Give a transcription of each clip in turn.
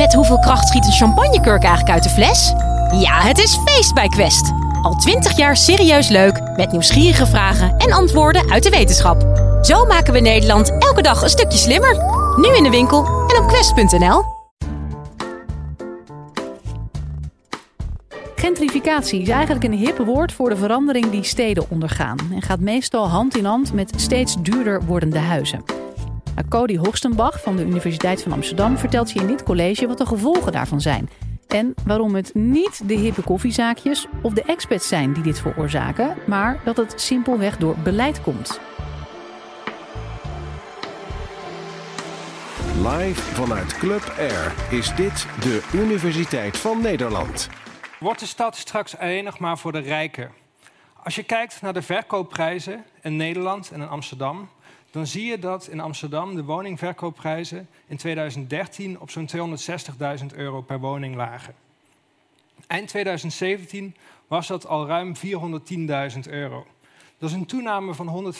Met hoeveel kracht schiet een champagnekurk eigenlijk uit de fles? Ja, het is feest bij Quest. Al twintig jaar serieus leuk, met nieuwsgierige vragen en antwoorden uit de wetenschap. Zo maken we Nederland elke dag een stukje slimmer. Nu in de winkel en op quest.nl. Gentrificatie is eigenlijk een hip woord voor de verandering die steden ondergaan en gaat meestal hand in hand met steeds duurder wordende huizen. Cody Hoogstenbach van de Universiteit van Amsterdam vertelt je in dit college wat de gevolgen daarvan zijn. En waarom het niet de hippe koffiezaakjes of de expats zijn die dit veroorzaken, maar dat het simpelweg door beleid komt. Live vanuit Club Air is dit de Universiteit van Nederland. Wordt de stad straks alleen nog maar voor de rijken? Als je kijkt naar de verkoopprijzen in Nederland en in Amsterdam, dan zie je dat in Amsterdam de woningverkoopprijzen in 2013 op zo'n 260.000 euro per woning lagen. Eind 2017 was dat al ruim 410.000 euro. Dat is een toename van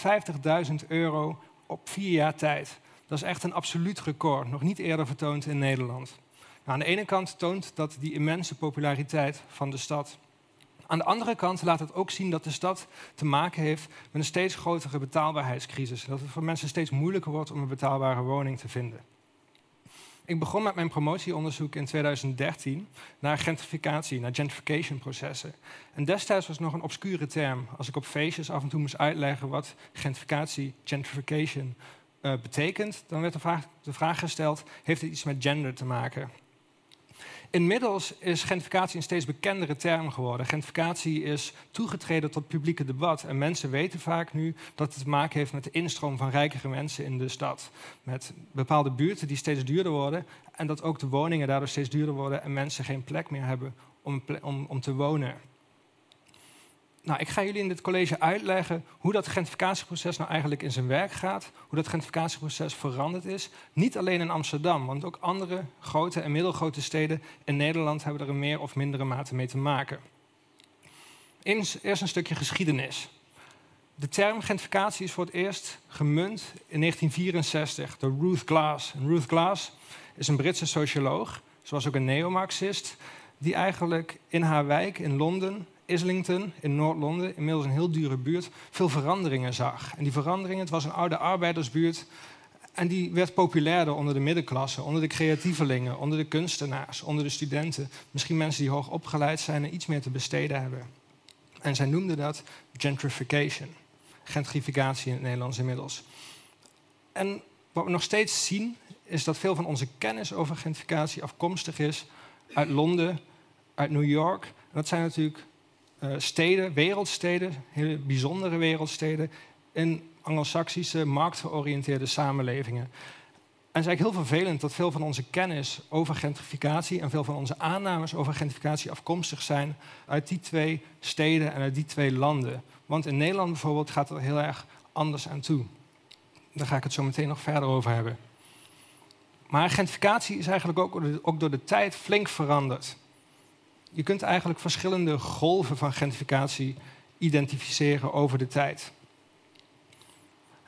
150.000 euro op vier jaar tijd. Dat is echt een absoluut record, nog niet eerder vertoond in Nederland. Nou, aan de ene kant toont dat die immense populariteit van de stad. Aan de andere kant laat het ook zien dat de stad te maken heeft met een steeds grotere betaalbaarheidscrisis. Dat het voor mensen steeds moeilijker wordt om een betaalbare woning te vinden. Ik begon met mijn promotieonderzoek in 2013 naar gentrificatie, naar gentrification processen. En destijds was het nog een obscure term. Als ik op feestjes af en toe moest uitleggen wat gentrificatie, gentrification, uh, betekent, dan werd de vraag, de vraag gesteld, heeft het iets met gender te maken? Inmiddels is gentrificatie een steeds bekendere term geworden. Gentrificatie is toegetreden tot publieke debat. En mensen weten vaak nu dat het te maken heeft met de instroom van rijkere mensen in de stad. Met bepaalde buurten die steeds duurder worden. En dat ook de woningen daardoor steeds duurder worden en mensen geen plek meer hebben om, om, om te wonen. Nou, ik ga jullie in dit college uitleggen hoe dat gentrificatieproces nou eigenlijk in zijn werk gaat. Hoe dat gentrificatieproces veranderd is. Niet alleen in Amsterdam, want ook andere grote en middelgrote steden in Nederland hebben er een meer of mindere mate mee te maken. Eerst een stukje geschiedenis. De term gentrificatie is voor het eerst gemunt in 1964 door Ruth Glass. Ruth Glass is een Britse socioloog, zoals ook een neomarxist, die eigenlijk in haar wijk in Londen Islington in Noord-Londen, inmiddels een heel dure buurt, veel veranderingen zag. En die veranderingen, het was een oude arbeidersbuurt. En die werd populairder onder de middenklasse, onder de creatievelingen, onder de kunstenaars, onder de studenten. Misschien mensen die hoog opgeleid zijn en iets meer te besteden hebben. En zij noemden dat gentrification. Gentrificatie in het Nederlands inmiddels. En wat we nog steeds zien, is dat veel van onze kennis over gentrificatie afkomstig is uit Londen, uit New York. Dat zijn natuurlijk uh, steden, wereldsteden, hele bijzondere wereldsteden, in anglo-saxische, marktgeoriënteerde samenlevingen. En het is eigenlijk heel vervelend dat veel van onze kennis over gentrificatie en veel van onze aannames over gentrificatie afkomstig zijn uit die twee steden en uit die twee landen. Want in Nederland bijvoorbeeld gaat het heel erg anders aan toe. Daar ga ik het zo meteen nog verder over hebben. Maar gentrificatie is eigenlijk ook, ook door de tijd flink veranderd je kunt eigenlijk verschillende golven van gentrificatie identificeren over de tijd.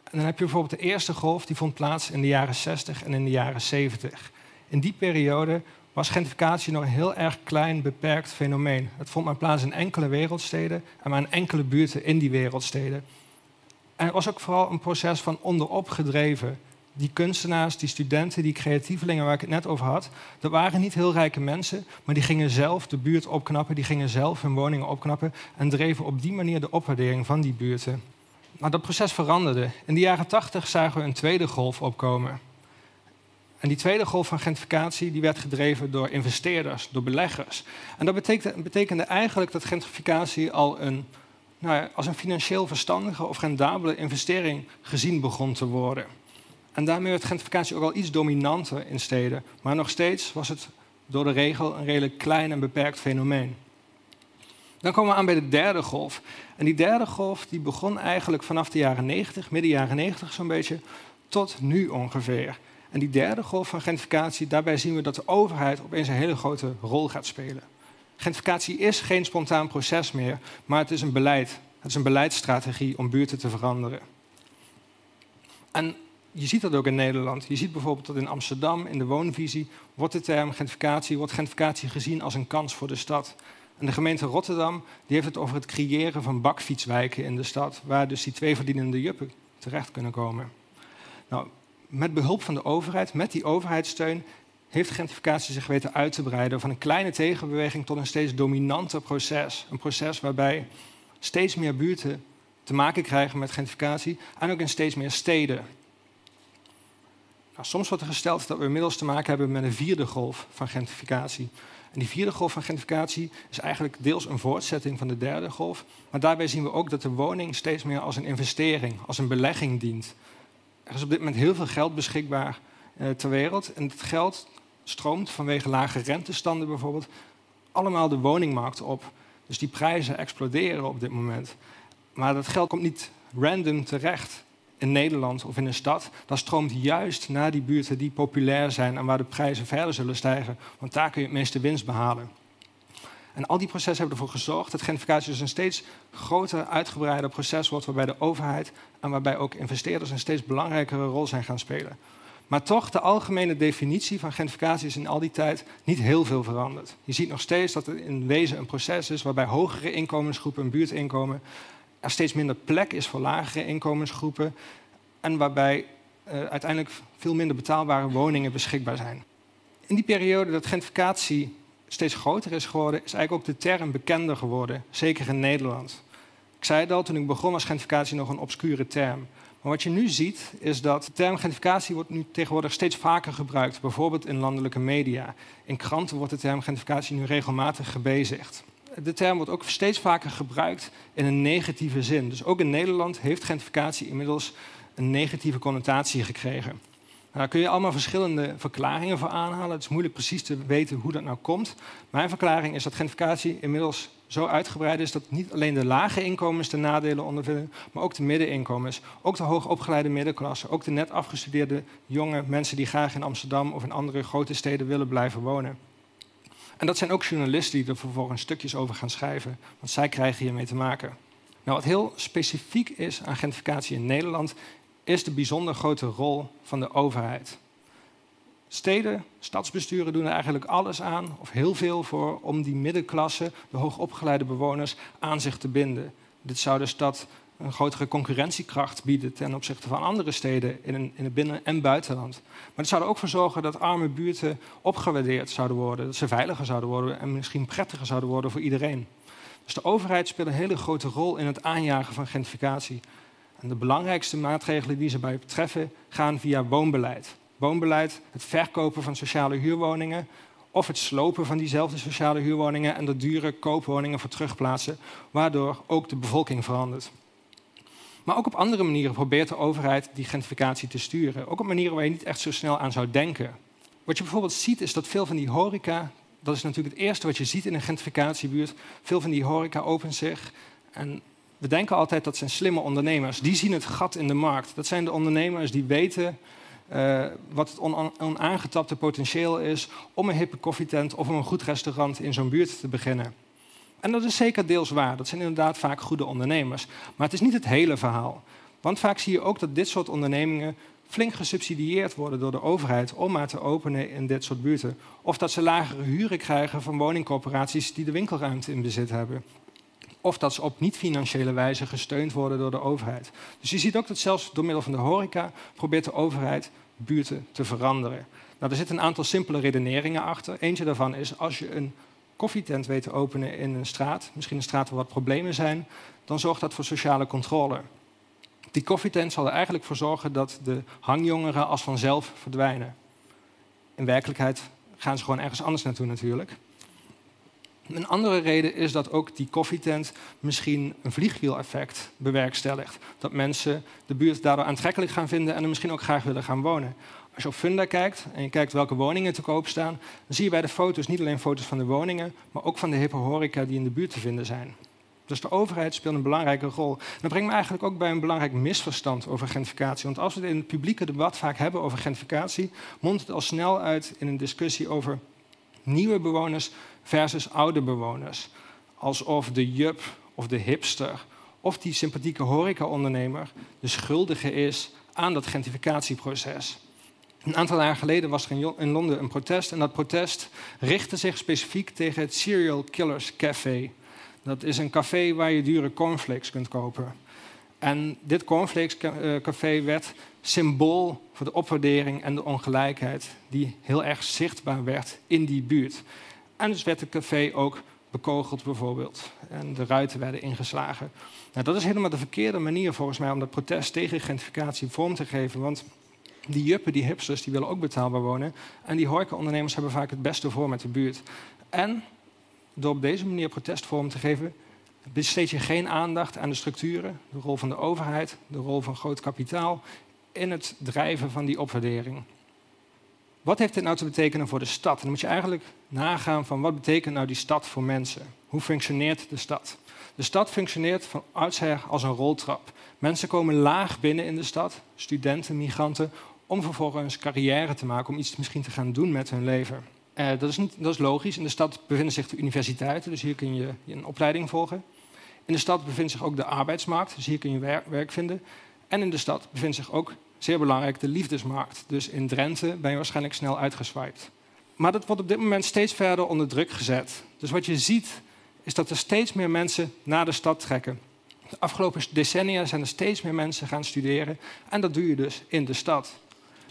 En dan heb je bijvoorbeeld de eerste golf, die vond plaats in de jaren 60 en in de jaren 70. In die periode was gentrificatie nog een heel erg klein, beperkt fenomeen. Het vond maar plaats in enkele wereldsteden en maar in enkele buurten in die wereldsteden. En het was ook vooral een proces van onderop gedreven die kunstenaars, die studenten, die creatievelingen waar ik het net over had, dat waren niet heel rijke mensen, maar die gingen zelf de buurt opknappen, die gingen zelf hun woningen opknappen en dreven op die manier de opwaardering van die buurten. Maar dat proces veranderde. In de jaren tachtig zagen we een tweede golf opkomen. En die tweede golf van gentrificatie die werd gedreven door investeerders, door beleggers. En dat betekende, betekende eigenlijk dat gentrificatie al een, nou ja, als een financieel verstandige of rendabele investering gezien begon te worden. En daarmee werd gentrificatie ook al iets dominanter in steden. Maar nog steeds was het door de regel een redelijk klein en beperkt fenomeen. Dan komen we aan bij de derde golf. En die derde golf die begon eigenlijk vanaf de jaren 90, midden jaren 90 zo'n beetje, tot nu ongeveer. En die derde golf van gentrificatie, daarbij zien we dat de overheid opeens een hele grote rol gaat spelen. Gentrificatie is geen spontaan proces meer, maar het is een beleid. Het is een beleidsstrategie om buurten te veranderen. En je ziet dat ook in Nederland. Je ziet bijvoorbeeld dat in Amsterdam, in de woonvisie, wordt de term gentrificatie, wordt gentrificatie gezien als een kans voor de stad. En de gemeente Rotterdam die heeft het over het creëren van bakfietswijken in de stad, waar dus die twee verdienende juppen terecht kunnen komen. Nou, met behulp van de overheid, met die overheidssteun, heeft gentrificatie zich weten uit te breiden van een kleine tegenbeweging tot een steeds dominanter proces. Een proces waarbij steeds meer buurten te maken krijgen met gentrificatie en ook in steeds meer steden. Nou, soms wordt er gesteld dat we inmiddels te maken hebben met een vierde golf van gentrificatie. En die vierde golf van gentrificatie is eigenlijk deels een voortzetting van de derde golf. Maar daarbij zien we ook dat de woning steeds meer als een investering, als een belegging dient. Er is op dit moment heel veel geld beschikbaar eh, ter wereld. En dat geld stroomt vanwege lage rentestanden bijvoorbeeld allemaal de woningmarkt op. Dus die prijzen exploderen op dit moment. Maar dat geld komt niet random terecht in Nederland of in een stad. Dat stroomt juist naar die buurten die populair zijn en waar de prijzen verder zullen stijgen. Want daar kun je het meeste winst behalen. En al die processen hebben ervoor gezorgd dat gentrificatie dus een steeds groter, uitgebreider proces wordt, waarbij de overheid en waarbij ook investeerders een steeds belangrijkere rol zijn gaan spelen. Maar toch, de algemene definitie van gentrificatie is in al die tijd niet heel veel veranderd. Je ziet nog steeds dat het in wezen een proces is waarbij hogere inkomensgroepen een buurtinkomen er steeds minder plek is voor lagere inkomensgroepen en waarbij uh, uiteindelijk veel minder betaalbare woningen beschikbaar zijn. In die periode dat gentrificatie steeds groter is geworden, is eigenlijk ook de term bekender geworden, zeker in Nederland. Ik zei het al, toen ik begon was gentrificatie nog een obscure term. Maar wat je nu ziet, is dat de term gentrificatie wordt nu tegenwoordig steeds vaker gebruikt, bijvoorbeeld in landelijke media. In kranten wordt de term gentrificatie nu regelmatig gebezigd. De term wordt ook steeds vaker gebruikt in een negatieve zin. Dus ook in Nederland heeft gentrificatie inmiddels een negatieve connotatie gekregen. Nou, daar kun je allemaal verschillende verklaringen voor aanhalen. Het is moeilijk precies te weten hoe dat nou komt. Mijn verklaring is dat gentrificatie inmiddels zo uitgebreid is dat niet alleen de lage inkomens de nadelen ondervinden, maar ook de middeninkomens, ook de hoogopgeleide middenklasse, ook de net afgestudeerde jonge mensen die graag in Amsterdam of in andere grote steden willen blijven wonen. En dat zijn ook journalisten die er vervolgens stukjes over gaan schrijven, want zij krijgen hiermee te maken. Nou, wat heel specifiek is aan gentrificatie in Nederland, is de bijzonder grote rol van de overheid. Steden, stadsbesturen doen er eigenlijk alles aan, of heel veel voor, om die middenklasse, de hoogopgeleide bewoners, aan zich te binden. Dit zou de stad een grotere concurrentiekracht bieden ten opzichte van andere steden in, in het binnen- en buitenland. Maar het zou er ook voor zorgen dat arme buurten opgewaardeerd zouden worden, dat ze veiliger zouden worden en misschien prettiger zouden worden voor iedereen. Dus de overheid speelt een hele grote rol in het aanjagen van gentrificatie. En de belangrijkste maatregelen die ze bij betreffen gaan via woonbeleid. Woonbeleid, het verkopen van sociale huurwoningen of het slopen van diezelfde sociale huurwoningen en de dure koopwoningen voor terugplaatsen, waardoor ook de bevolking verandert. Maar ook op andere manieren probeert de overheid die gentrificatie te sturen. Ook op manieren waar je niet echt zo snel aan zou denken. Wat je bijvoorbeeld ziet is dat veel van die horeca, dat is natuurlijk het eerste wat je ziet in een gentrificatiebuurt, veel van die horeca opent zich en we denken altijd dat zijn slimme ondernemers. Die zien het gat in de markt. Dat zijn de ondernemers die weten uh, wat het onaangetapte potentieel is om een hippe koffietent of om een goed restaurant in zo'n buurt te beginnen. En dat is zeker deels waar. Dat zijn inderdaad vaak goede ondernemers. Maar het is niet het hele verhaal. Want vaak zie je ook dat dit soort ondernemingen flink gesubsidieerd worden door de overheid om maar te openen in dit soort buurten. Of dat ze lagere huren krijgen van woningcorporaties die de winkelruimte in bezit hebben of dat ze op niet-financiële wijze gesteund worden door de overheid. Dus je ziet ook dat zelfs door middel van de horeca probeert de overheid buurten te veranderen. Nou, er zitten een aantal simpele redeneringen achter. Eentje daarvan is als je een koffietent weet te openen in een straat, misschien een straat waar wat problemen zijn, dan zorgt dat voor sociale controle. Die koffietent zal er eigenlijk voor zorgen dat de hangjongeren als vanzelf verdwijnen. In werkelijkheid gaan ze gewoon ergens anders naartoe natuurlijk. Een andere reden is dat ook die koffietent misschien een vliegwiel-effect bewerkstelligt. Dat mensen de buurt daardoor aantrekkelijk gaan vinden en er misschien ook graag willen gaan wonen. Als je op Funda kijkt en je kijkt welke woningen te koop staan, dan zie je bij de foto's niet alleen foto's van de woningen, maar ook van de hippe horeca die in de buurt te vinden zijn. Dus de overheid speelt een belangrijke rol. Dat brengt me eigenlijk ook bij een belangrijk misverstand over gentrificatie. Want als we het in het publieke debat vaak hebben over gentrificatie, mondt het al snel uit in een discussie over nieuwe bewoners versus oude bewoners. Alsof de jup of de hipster of die sympathieke horecaondernemer de schuldige is aan dat gentrificatieproces. Een aantal jaar geleden was er in Londen een protest en dat protest richtte zich specifiek tegen het Serial Killers Café. Dat is een café waar je dure cornflakes kunt kopen. En dit cornflakescafé eh, werd symbool voor de opwaardering en de ongelijkheid die heel erg zichtbaar werd in die buurt. En dus werd het café ook bekogeld bijvoorbeeld. En de ruiten werden ingeslagen. Nou, dat is helemaal de verkeerde manier volgens mij om dat protest tegen gentrificatie vorm te geven. Want die juppen, die hipsters, die willen ook betaalbaar wonen. En die horecaondernemers hebben vaak het beste voor met de buurt. En door op deze manier protestvorm te geven, besteed je geen aandacht aan de structuren, de rol van de overheid, de rol van groot kapitaal in het drijven van die opwaardering. Wat heeft dit nou te betekenen voor de stad? dan moet je eigenlijk nagaan van wat betekent nou die stad voor mensen? Hoe functioneert de stad? De stad functioneert van oudsher als een roltrap. Mensen komen laag binnen in de stad, studenten, migranten, om vervolgens carrière te maken, om iets misschien te gaan doen met hun leven. Uh, dat, is niet, dat is logisch. In de stad bevinden zich de universiteiten, dus hier kun je een opleiding volgen. In de stad bevindt zich ook de arbeidsmarkt, dus hier kun je werk vinden. En in de stad bevindt zich ook, zeer belangrijk, de liefdesmarkt. Dus in Drenthe ben je waarschijnlijk snel uitgeswiped. Maar dat wordt op dit moment steeds verder onder druk gezet. Dus wat je ziet, is dat er steeds meer mensen naar de stad trekken. De afgelopen decennia zijn er steeds meer mensen gaan studeren. En dat doe je dus in de stad.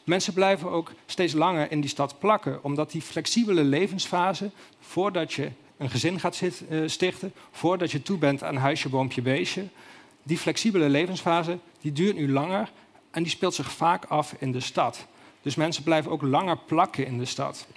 Mensen blijven ook steeds langer in die stad plakken, omdat die flexibele levensfase, voordat je een gezin gaat eh, stichten, voordat je toe bent aan huisje, boompje, beestje, die flexibele levensfase die duurt nu langer en die speelt zich vaak af in de stad. Dus mensen blijven ook langer plakken in de stad.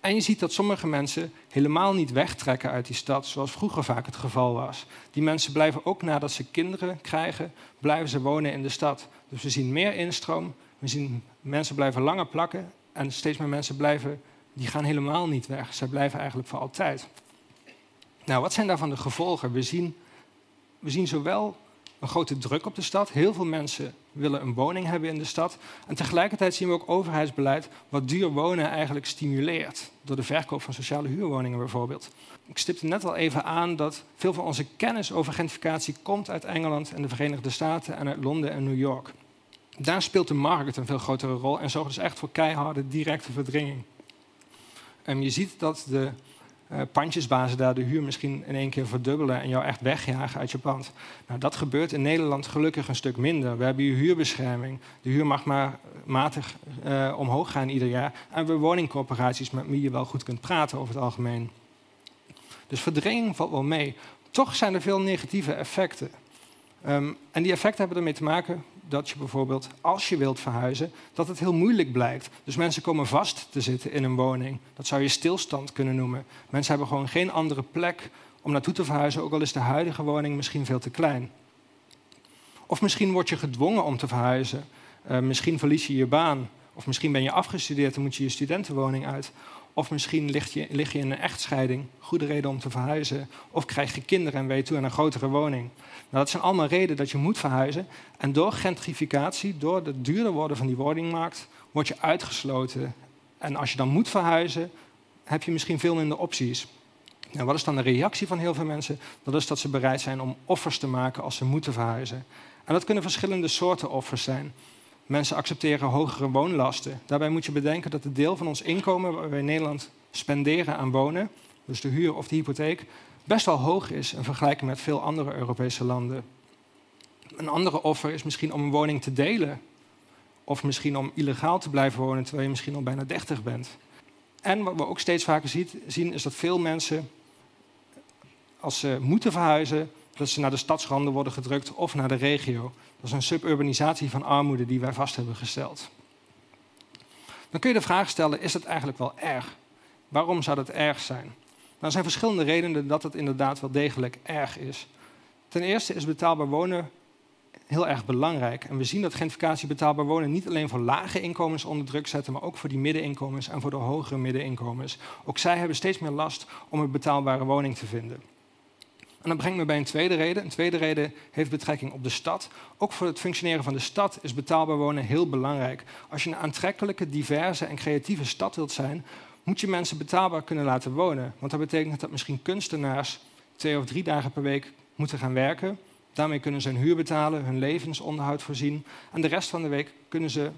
En je ziet dat sommige mensen helemaal niet wegtrekken uit die stad, zoals vroeger vaak het geval was. Die mensen blijven ook nadat ze kinderen krijgen, blijven ze wonen in de stad. Dus we zien meer instroom, we zien mensen blijven langer plakken en steeds meer mensen blijven, die gaan helemaal niet weg. Zij blijven eigenlijk voor altijd. Nou, wat zijn daarvan de gevolgen? We zien, we zien zowel een grote druk op de stad. Heel veel mensen willen een woning hebben in de stad. En tegelijkertijd zien we ook overheidsbeleid wat duur wonen eigenlijk stimuleert. Door de verkoop van sociale huurwoningen bijvoorbeeld. Ik stipte net al even aan dat veel van onze kennis over gentrificatie komt uit Engeland en de Verenigde Staten en uit Londen en New York. Daar speelt de markt een veel grotere rol en zorgt dus echt voor keiharde directe verdringing. En je ziet dat de uh, pandjesbazen daar de huur misschien in één keer verdubbelen en jou echt wegjagen uit je pand. Nou, dat gebeurt in Nederland gelukkig een stuk minder. We hebben hier huurbescherming. De huur mag maar matig uh, omhoog gaan ieder jaar. En we woningcorporaties met wie je wel goed kunt praten over het algemeen. Dus verdringing valt wel mee. Toch zijn er veel negatieve effecten. Um, en die effecten hebben ermee te maken dat je bijvoorbeeld, als je wilt verhuizen, dat het heel moeilijk blijkt. Dus mensen komen vast te zitten in een woning. Dat zou je stilstand kunnen noemen. Mensen hebben gewoon geen andere plek om naartoe te verhuizen, ook al is de huidige woning misschien veel te klein. Of misschien word je gedwongen om te verhuizen. Uh, misschien verlies je je baan. Of misschien ben je afgestudeerd en moet je je studentenwoning uit. Of misschien lig je, lig je in een echtscheiding, goede reden om te verhuizen. Of krijg je kinderen en je toe aan een grotere woning. Nou, dat zijn allemaal redenen dat je moet verhuizen. En door gentrificatie, door het duurder worden van die woningmarkt, word je uitgesloten. En als je dan moet verhuizen, heb je misschien veel minder opties. Nou, wat is dan de reactie van heel veel mensen? Dat is dat ze bereid zijn om offers te maken als ze moeten verhuizen. En dat kunnen verschillende soorten offers zijn. Mensen accepteren hogere woonlasten. Daarbij moet je bedenken dat het deel van ons inkomen waar we in Nederland spenderen aan wonen, dus de huur of de hypotheek, best wel hoog is in vergelijking met veel andere Europese landen. Een andere offer is misschien om een woning te delen. Of misschien om illegaal te blijven wonen terwijl je misschien al bijna 30 bent. En wat we ook steeds vaker zien, is dat veel mensen, als ze moeten verhuizen, dat ze naar de stadsranden worden gedrukt of naar de regio. Dat is een suburbanisatie van armoede die wij vast hebben gesteld. Dan kun je de vraag stellen, is het eigenlijk wel erg? Waarom zou dat erg zijn? Nou, er zijn verschillende redenen dat het inderdaad wel degelijk erg is. Ten eerste is betaalbaar wonen heel erg belangrijk. En we zien dat gentrificatie betaalbaar wonen niet alleen voor lage inkomens onder druk zetten, maar ook voor die middeninkomens en voor de hogere middeninkomens. Ook zij hebben steeds meer last om een betaalbare woning te vinden. En dat brengt me bij een tweede reden. Een tweede reden heeft betrekking op de stad. Ook voor het functioneren van de stad is betaalbaar wonen heel belangrijk. Als je een aantrekkelijke, diverse en creatieve stad wilt zijn, moet je mensen betaalbaar kunnen laten wonen. Want dat betekent dat misschien kunstenaars twee of drie dagen per week moeten gaan werken, Daarmee kunnen ze hun huur betalen, hun levensonderhoud voorzien. En de rest van de week kunnen ze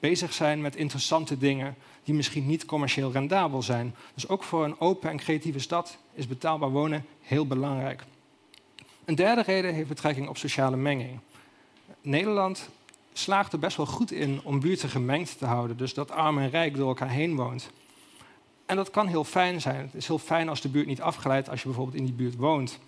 bezig zijn met interessante dingen die misschien niet commercieel rendabel zijn. Dus ook voor een open en creatieve stad is betaalbaar wonen heel belangrijk. Een derde reden heeft betrekking op sociale menging. Nederland slaagt er best wel goed in om buurten gemengd te houden, dus dat arm en rijk door elkaar heen woont. En dat kan heel fijn zijn. Het is heel fijn als de buurt niet afgeleid als je bijvoorbeeld in die buurt woont.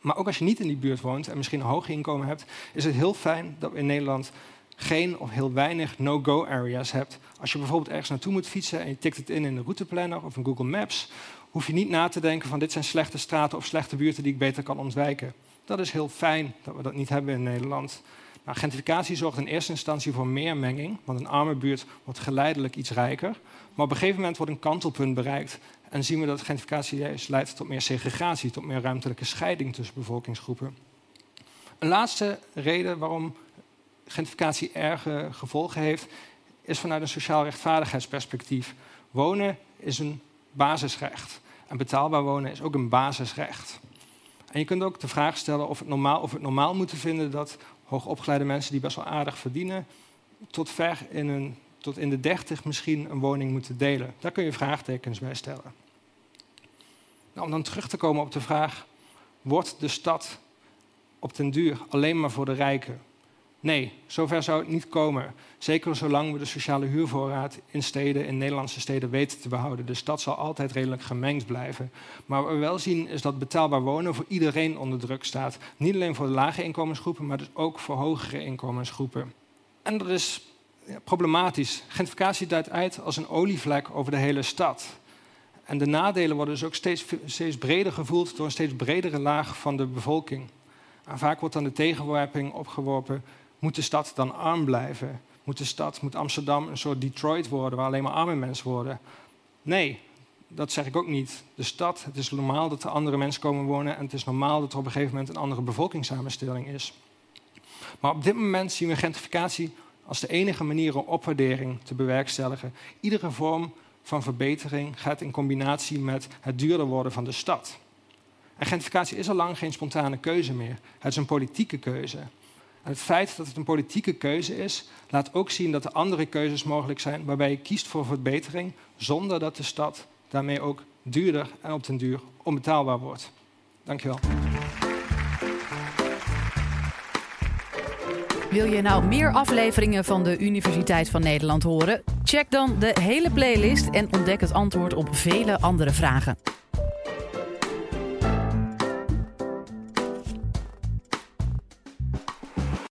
Maar ook als je niet in die buurt woont en misschien een hoog inkomen hebt, is het heel fijn dat we in Nederland geen of heel weinig no-go areas hebt. Als je bijvoorbeeld ergens naartoe moet fietsen en je tikt het in in de routeplanner of in Google Maps, hoef je niet na te denken van dit zijn slechte straten of slechte buurten die ik beter kan ontwijken. Dat is heel fijn dat we dat niet hebben in Nederland. Nou, gentrificatie zorgt in eerste instantie voor meer menging, want een arme buurt wordt geleidelijk iets rijker. Maar op een gegeven moment wordt een kantelpunt bereikt en zien we dat gentrificatie leidt tot meer segregatie, tot meer ruimtelijke scheiding tussen bevolkingsgroepen. Een laatste reden waarom gentrificatie erge gevolgen heeft, is vanuit een sociaal rechtvaardigheidsperspectief. Wonen is een basisrecht en betaalbaar wonen is ook een basisrecht. En je kunt ook de vraag stellen of, het normaal, we het normaal moeten vinden dat hoogopgeleide mensen die best wel aardig verdienen, tot ver in, een, tot in de dertig misschien een woning moeten delen. Daar kun je vraagtekens bij stellen. Nou, om dan terug te komen op de vraag, wordt de stad op den duur alleen maar voor de rijken? Nee, zover zou het niet komen. Zeker zolang we de sociale huurvoorraad in steden, in Nederlandse steden, weten te behouden. De stad zal altijd redelijk gemengd blijven. Maar wat we wel zien is dat betaalbaar wonen voor iedereen onder druk staat. Niet alleen voor de lage inkomensgroepen, maar dus ook voor hogere inkomensgroepen. En dat is problematisch. Gentrificatie duidt uit als een olievlek over de hele stad. En de nadelen worden dus ook steeds, steeds breder gevoeld door een steeds bredere laag van de bevolking. En vaak wordt dan de tegenwerping opgeworpen moet de stad dan arm blijven? Moet de stad, moet Amsterdam een soort Detroit worden waar alleen maar arme mensen worden? Nee, dat zeg ik ook niet. De stad, het is normaal dat er andere mensen komen wonen en het is normaal dat er op een gegeven moment een andere bevolkingssamenstelling is. Maar op dit moment zien we gentrificatie als de enige manier om opwaardering te bewerkstelligen. Iedere vorm van verbetering gaat in combinatie met het duurder worden van de stad. En gentrificatie is al lang geen spontane keuze meer. Het is een politieke keuze. Het feit dat het een politieke keuze is, laat ook zien dat er andere keuzes mogelijk zijn waarbij je kiest voor verbetering zonder dat de stad daarmee ook duurder en op den duur onbetaalbaar wordt. Dankjewel. Wil je nou meer afleveringen van de Universiteit van Nederland horen? Check dan de hele playlist en ontdek het antwoord op vele andere vragen.